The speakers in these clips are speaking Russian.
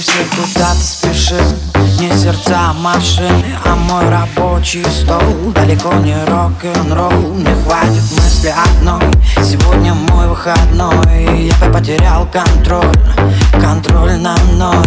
все куда-то спешим Не сердца машины, а мой рабочий стол. Далеко не рок-н-ролл, не хватит мысли одной. Сегодня мой выходной, я потерял контроль. Контроль на мной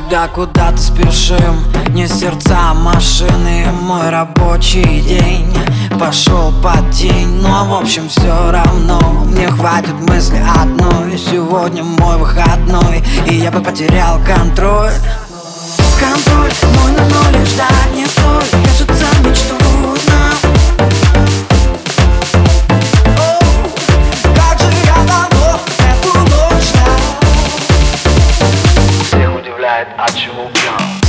Всегда куда-то спешим, не сердца, а машины Мой рабочий день. Пошел под тень Но в общем все равно, мне хватит мысли одной Сегодня мой выходной, и я бы потерял контроль. Контроль мой на ноль, ждать не Actual you.